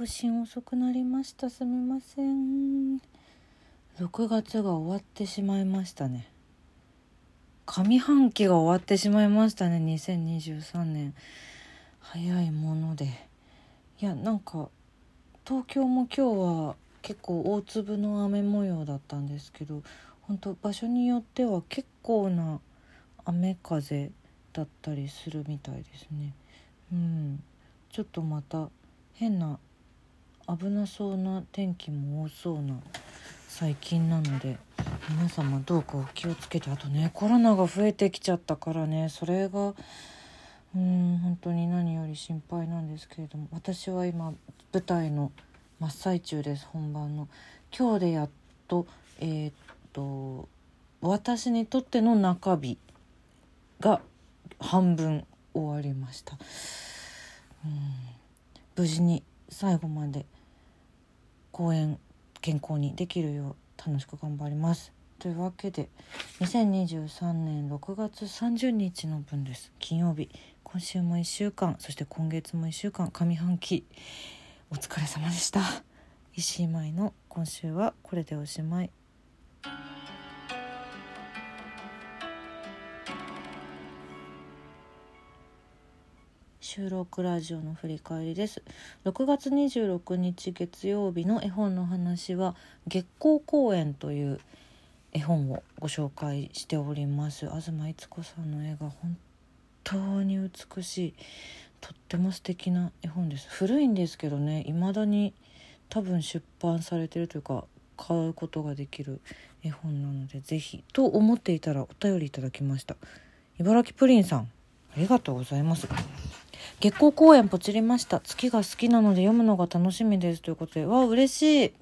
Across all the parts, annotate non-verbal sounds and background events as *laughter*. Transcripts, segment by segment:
更新遅くなりました。すみません。6月が終わってしまいましたね。上半期が終わってしまいましたね2023年。早いもので。いやなんか東京も今日は結構大粒の雨模様だったんですけど本当場所によっては結構な雨風だったりするみたいですね。うん。ちょっとまた変な危なそうな天気も多そうな最近なので皆様どうかお気をつけてあとねコロナが増えてきちゃったからねそれがうん本当に何より心配なんですけれども私は今舞台の真っ最中です本番の。今日でやっとえー、っと私にとっての中日が半分終わりました。うん無事に最後まで公演健康にできるよう楽しく頑張ります。というわけで2023年6月30日の分です。金曜日。今週も1週間。そして今月も1週間。上半期。お疲れ様でした。石井舞の今週はこれでおしまい。収録ラジオの振り返りです。6月26日月曜日の絵本の話は月光公園という絵本をご紹介しております。東逸子さんの絵が本当に美しいとっても素敵な絵本です。古いんですけどね未だに多分出版されてるというか買うことができる絵本なので是非と思っていたらお便りいただきました。茨城プリンさんありがとうございます。月光公園ポチりました。月が好きなので読むのが楽しみです。ということでわあ嬉しい。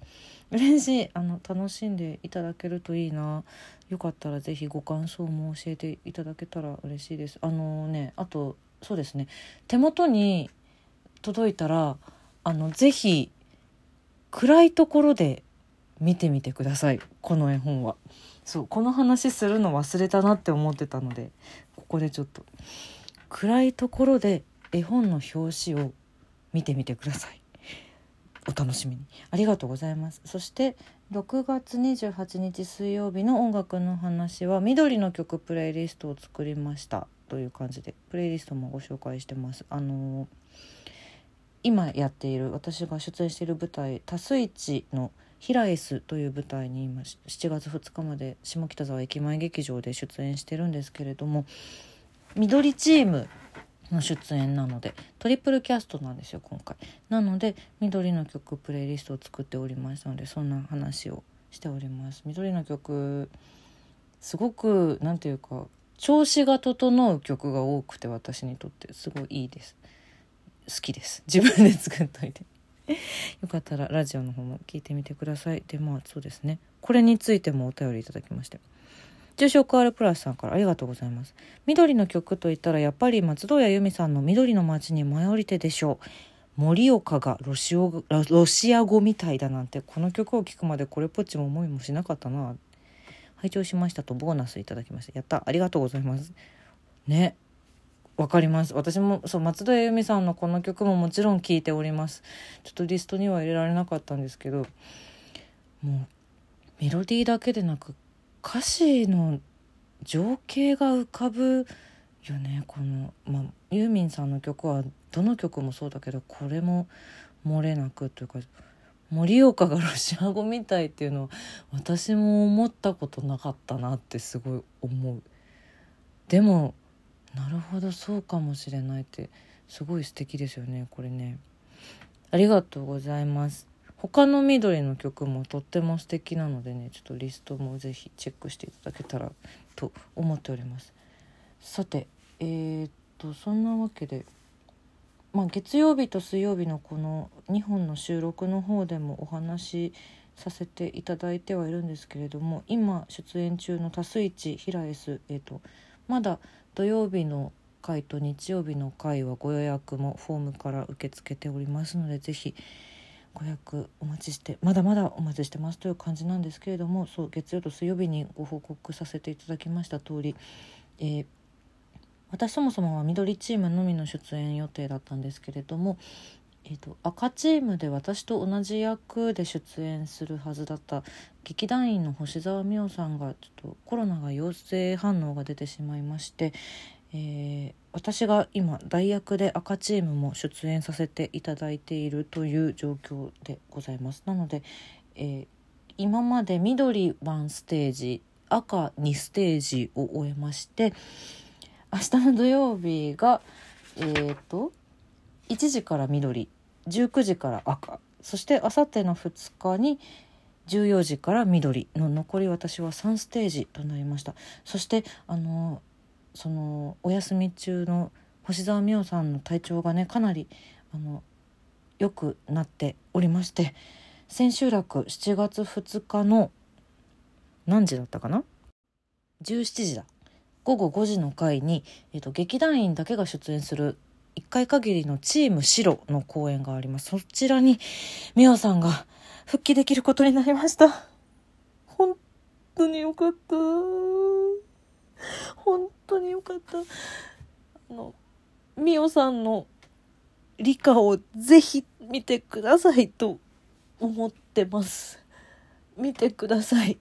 嬉しい。あの楽しんでいただけるといいな。よかったら是非ご感想も教えていただけたら嬉しいです。あのねあとそうですね。手元に届いたらあの是非暗いところで見てみてください。この絵本は。そうこの話するの忘れたなって思ってたのでここでちょっと。暗いところで絵本の表紙を見てみてください。お楽しみに。ありがとうございます。そして6月28日水曜日の音楽の話は緑の曲プレイリストを作りました。という感じでプレイリストもご紹介してます。あのー、今やっている私が出演している舞台「多数一のヒラエス」という舞台に今7月2日まで下北沢駅前劇場で出演してるんですけれども緑チームの出演なのでトリプルキャストなんですよ今回。なので緑の曲プレイリストを作っておりましたのでそんな話をしております。緑の曲すごく何て言うか調子が整う曲が多くて私にとって。すごいいいです。好きです。自分で作っといて。*laughs* よかったらラジオの方も聞いてみてください。でまあそうですね。これについてもお便りいただきまして住職 R プラスさんからありがとうございます。緑の曲といったらやっぱり松任谷由実さんの緑の街に舞い降りてでしょう。盛岡がロシオロシア語みたいだなんてこの曲を聴くまでこれっぽっちも思いもしなかったな。拝聴しましたとボーナスいただきました。やったありがとうございます。ね。わかります。私もそう松任谷由実さんのこの曲ももちろん聴いております。ちょっとリストには入れられなかったんですけど、もうメロディーだけでなく歌詞の情景が浮かぶよねこの、まあ、ユーミンさんの曲はどの曲もそうだけどこれも漏れなくというか盛岡がロシア語みたいっていうのは私も思ったことなかったなってすごい思う。でもなるほどそうかもしれないってすごい素敵ですよねこれね。ありがとうございます。他の緑の曲もとっても素敵なのでねちょっとリストもぜひチェックしていただけたらと思っております。さてえー、っとそんなわけでまあ月曜日と水曜日のこの2本の収録の方でもお話しさせていただいてはいるんですけれども今出演中の「多数一平 S」えー、っとまだ土曜日の回と日曜日の回はご予約もフォームから受け付けておりますので是非ご予約お待ちしてまだまだお待ちしてますという感じなんですけれどもそう月曜と水曜日にご報告させていただきました通り、えー、私そもそもは緑チームのみの出演予定だったんですけれども、えーと、赤チームで私と同じ役で出演するはずだった劇団員の星沢美桜さんがちょっとコロナが陽性反応が出てしまいまして、えー、私が今代役で赤チームも出演させていただいているという状況でございます。なので、えー、今まで緑1ステージ赤2ステージを終えまして明日の土曜日がえっ、ー、と1時から緑19時から赤そしてあさっての2日に14時から緑の残り私は3ステージとなりましたそしてあのそのお休み中の星沢美桜さんの体調がねかなりあの良くなっておりまして千秋楽7月2日の何時だったかな？17時だ午後5時の回に、えーと劇団員だけが出演する1回限りのチーム白の公演があります。そちらに、みおさんが復帰できることになりました。本当によかった。*laughs* 本当によかった。あの、みおさんの理科をぜひ見てくださいと思ってます。見てください。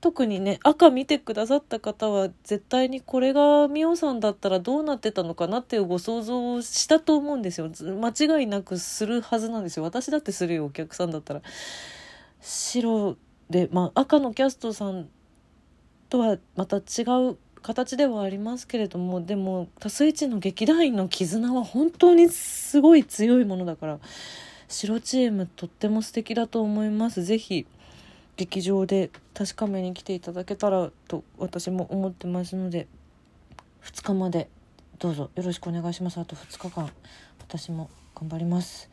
特にね赤見てくださった方は絶対にこれがミオさんだったらどうなってたのかなっていうご想像をしたと思うんですよ間違いなくするはずなんですよ私だってするよお客さんだったら白で、まあ、赤のキャストさんとはまた違う形ではありますけれどもでも多数一の劇団員の絆は本当にすごい強いものだから白チームとっても素敵だと思います。是非劇場で確かめに来ていただけたらと私も思ってますので2日までどうぞよろしくお願いします。あと2日間私も頑張ります。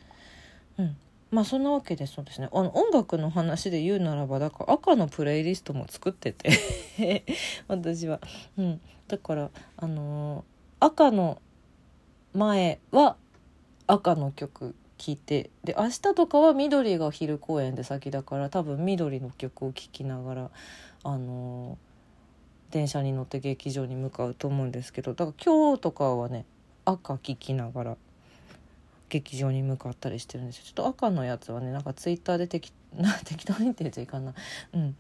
うん。まあそんなわけでそうですね。あの音楽の話で言うならばだから赤のプレイリストも作ってて。*laughs* 私は、うん、だからあのー、赤の前は赤の曲聞いてで明日とかは緑が昼公演で先だから多分緑の曲を聴きながらあのー、電車に乗って劇場に向かうと思うんですけどだから今日とかはね赤聴きながら劇場に向かったりしてるんですよ。ちょっと赤のやつはねなんかツイッターで適適当にって言っちゃいかんな。うん。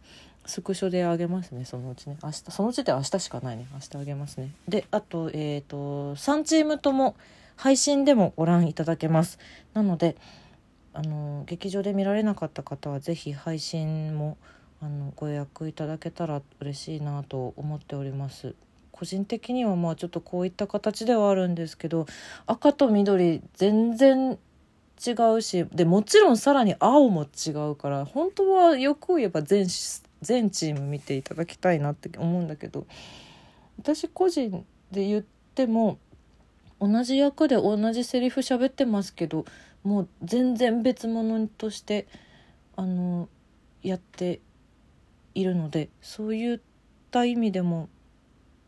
スクショであげますねそのうちね。明日そのうちで明日しかないね。明日あげますね。であとえっ、ー、と3チームとも配信でもご覧いただけます。なのであの劇場で見られなかった方は是非配信もあのご予約いただけたら嬉しいなと思っております。個人的にはまあちょっとこういった形ではあるんですけど赤と緑全然違うしでもちろんさらに青も違うから本当はよく言えば全全チーム見ていただきたいなって思うんだけど私個人で言っても同じ役で同じセリフ喋ってますけどもう全然別物としてあのやっているのでそういった意味でも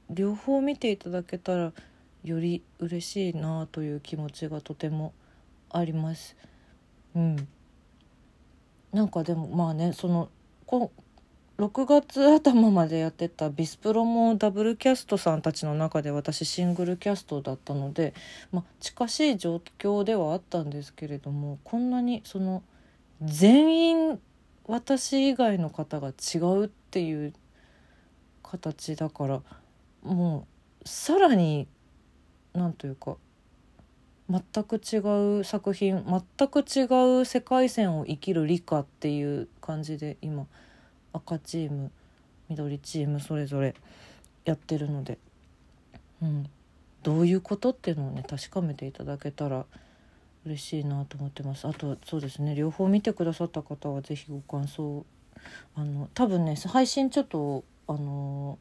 両方見ていただけたらより嬉しいなという気持ちがとてもあります。うん、なんかでもまあねそのこ6月頭までやってたビスプロもダブルキャストさんたちの中で私シングルキャストだったので、まあ、近しい状況ではあったんですけれどもこんなにその全員私以外の方が違うっていう形だからもうさらに何というか全く違う作品全く違う世界線を生きる理科っていう感じで今。赤チーム緑チームそれぞれやってるので、うん、どういうことっていうのをね確かめていただけたら嬉しいなと思ってますあとそうですね両方見てくださった方は是非ご感想あの多分ね配信ちょっとあの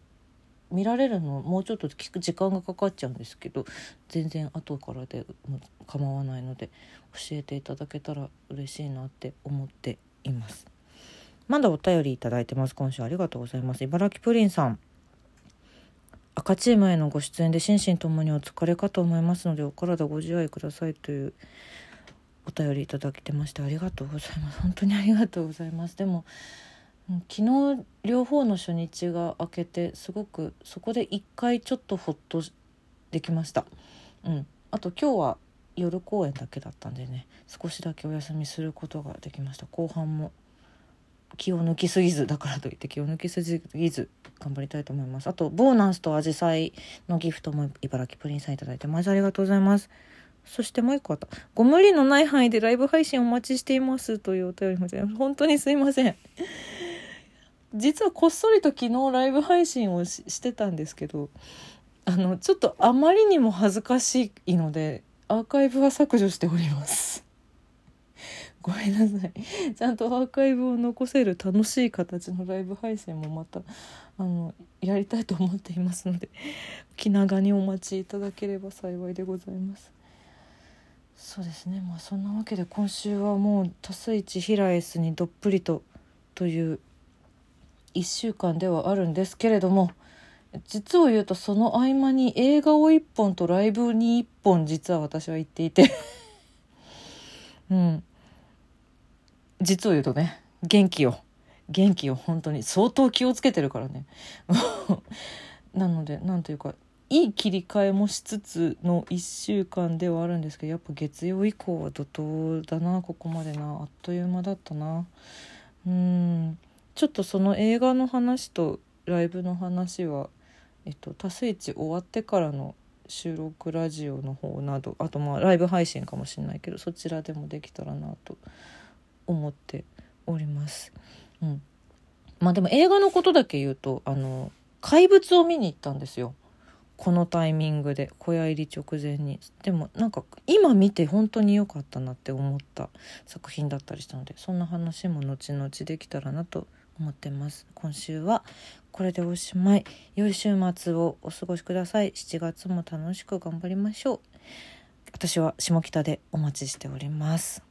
見られるのもうちょっと聞く時間がかかっちゃうんですけど全然後からでも構わないので教えていただけたら嬉しいなって思っています。まだお便りいただいてます。今週ありがとうございます。茨城プリンさん。赤チームへのご出演で心身ともにお疲れかと思いますのでお体ご自愛ください。というお便りいただけてましてありがとうございます。本当にありがとうございます。でも昨日両方の初日が明けてすごくそこで一回ちょっとほっとできました。うん。あと今日は夜公演だけだったんでね少しだけお休みすることができました。後半も気を抜きすぎずだからといって気を抜きすぎず頑張りたいと思います。あとボーナスとアジサイのギフトも茨城プリンさんいただいてますありがとうございます。そしてもう一個あった。ご無理のない範囲でライブ配信お待ちしていますというお便りも本当にすいません。実はこっそりと昨日ライブ配信をしてたんですけどあのちょっとあまりにも恥ずかしいのでアーカイブは削除しております。*laughs* ごめんなさい。ちゃんとアーカイブを残せる楽しい形のライブ配信もまたあのやりたいと思っていますので *laughs* 気長にお待ちいただければ幸いでございます。そうですね。まあそんなわけで今週はもう多数一平 S にどっぷりとという1週間ではあるんですけれども実を言うとその合間に映画を1本とライブに1本実は私は行っていて *laughs* うん。実を言うとね元気よ元気よ本当に相当気をつけてるからね。*laughs* なのでなんというかいい切り替えもしつつの1週間ではあるんですけどやっぱ月曜以降は怒涛だなここまでなあっという間だったな。うん。ちょっとその映画の話とライブの話はえっと、多数値終わってからの収録ラジオの方などあとまあライブ配信かもしれないけどそちらでもできたらなと思っております。うん、まあでも映画のことだけ言うとあの怪物を見に行ったんですよ。このタイミングで小屋入り直前に。でもなんか今見て本当に良かったなって思った作品だったりしたのでそんな話も後々できたらなと思ってます。今週はこれでおしまい。良い週末をお過ごしください。7月も楽しく頑張りましょう。私は下北でお待ちしております。